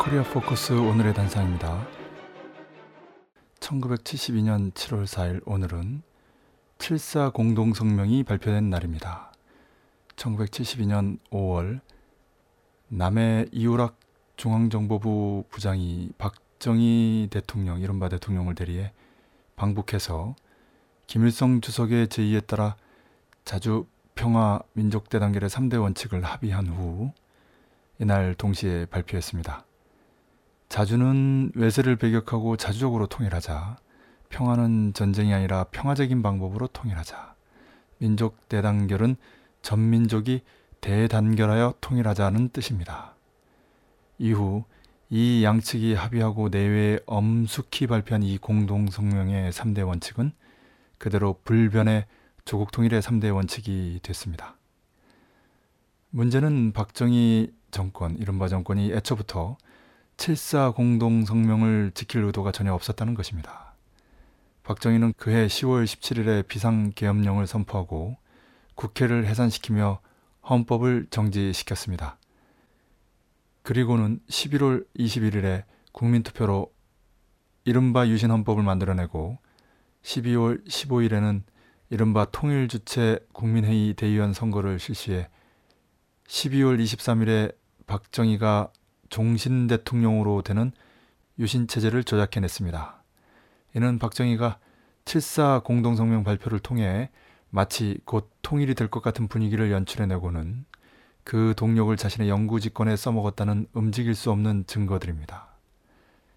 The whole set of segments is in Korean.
코리아 포커스 오늘의 단상입니다. 1972년 7월 4일 오늘은 7사 공동성명이 발표된 날입니다. 1972년 5월 남해 이우락 중앙정보부 부장이 박정희 대통령, 이른바 대통령을 대리해 방북해서 김일성 주석의 제의에 따라 자주 평화 민족 대단결의 3대 원칙을 합의한 후 이날 동시에 발표했습니다. 자주는 외세를 배격하고 자주적으로 통일하자. 평화는 전쟁이 아니라 평화적인 방법으로 통일하자. 민족 대단결은 전민족이 대단결하여 통일하자는 뜻입니다. 이후 이 양측이 합의하고 내외에 엄숙히 발표한 이 공동성명의 3대 원칙은 그대로 불변의 조국 통일의 3대 원칙이 됐습니다. 문제는 박정희 정권, 이른바 정권이 애초부터 7사 공동 성명을 지킬 의도가 전혀 없었다는 것입니다. 박정희는 그해 10월 17일에 비상계엄령을 선포하고 국회를 해산시키며 헌법을 정지시켰습니다. 그리고는 11월 21일에 국민투표로 이른바 유신헌법을 만들어내고 12월 15일에는 이른바 통일주체 국민회의 대의원 선거를 실시해 12월 23일에 박정희가 종신 대통령으로 되는 유신 체제를 조작해냈습니다. 이는 박정희가 7사 공동성명 발표를 통해 마치 곧 통일이 될 것 같은 분위기를 연출해내고는 그 동력을 자신의 영구 집권에 써먹었다는 움직일 수 없는 증거들입니다.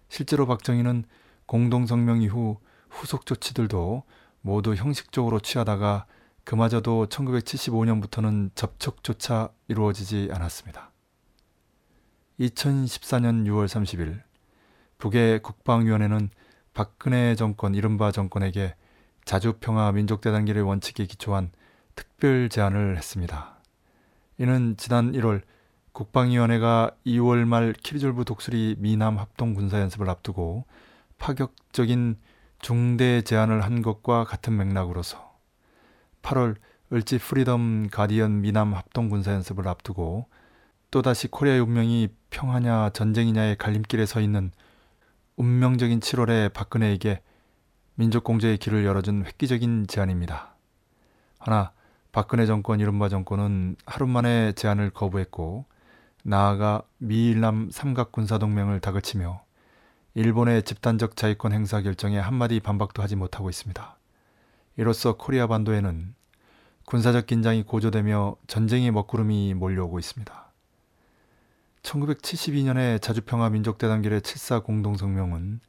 실제로 박정희는 공동성명 이후 후속 조치들도 모두 형식적으로 취하다가 그마저도 1975년부터는 접촉조차 이루어지지 않았습니다. 2014년 6월 30일 북의 국방위원회는 박근혜 정권 이른바 정권에게 자주평화 민족대단결의 원칙에 기초한 특별 제안을 했습니다. 이는 지난 1월 국방위원회가 2월 말 키리졸브 독수리 미남 합동 군사 연습을 앞두고 파격적인 중대 제안을 한 것과 같은 맥락으로서 8월 을지 프리덤 가디언 미남 합동 군사 연습을 앞두고 또다시 코리아의 운명이 평화냐 전쟁이냐의 갈림길에 서 있는 운명적인 7월에 박근혜에게 민족공조의 길을 열어준 획기적인 제안입니다. 하나 박근혜 정권 이른바 정권은 하루 만에 제안을 거부했고 나아가 미일남 삼각군사동맹을 다그치며 일본의 집단적 자위권 행사 결정에 한마디 반박도 하지 못하고 있습니다. 이로써 코리아 반도에는 군사적 긴장이 고조되며 전쟁의 먹구름이 몰려오고 있습니다. 1972년에 자주평화 민족대단결의 7사 공동성명은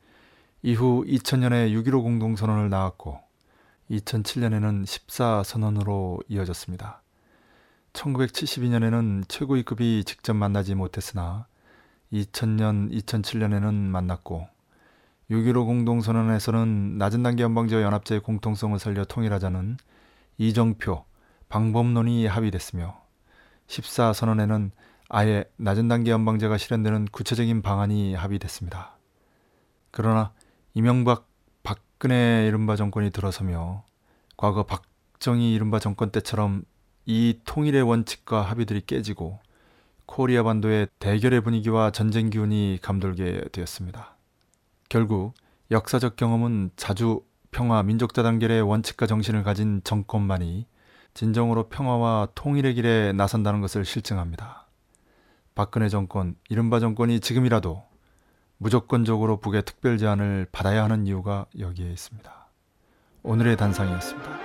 이후 2000년에 6.15 공동선언을 낳았고 2007년에는 14 선언으로 이어졌습니다. 1972년에는 최고위급이 직접 만나지 못했으나 2000년, 2007년에는 만났고 6.15 공동선언에서는 낮은 단계 연방제와 연합제의 공통성을 살려 통일하자는 이정표, 방법론이 합의됐으며 14 선언에는 아예 낮은 단계 연방제가 실현되는 구체적인 방안이 합의됐습니다. 그러나 이명박 박근혜 이른바 정권이 들어서며 과거 박정희 이른바 정권 때처럼 이 통일의 원칙과 합의들이 깨지고 코리아 반도의 대결의 분위기와 전쟁 기운이 감돌게 되었습니다. 결국 역사적 경험은 자주 평화 민족 다단결의 원칙과 정신을 가진 정권만이 진정으로 평화와 통일의 길에 나선다는 것을 실증합니다. 박근혜 정권, 이른바 정권이 지금이라도 무조건적으로 북의 특별 제안을 받아야 하는 이유가 여기에 있습니다. 오늘의 단상이었습니다.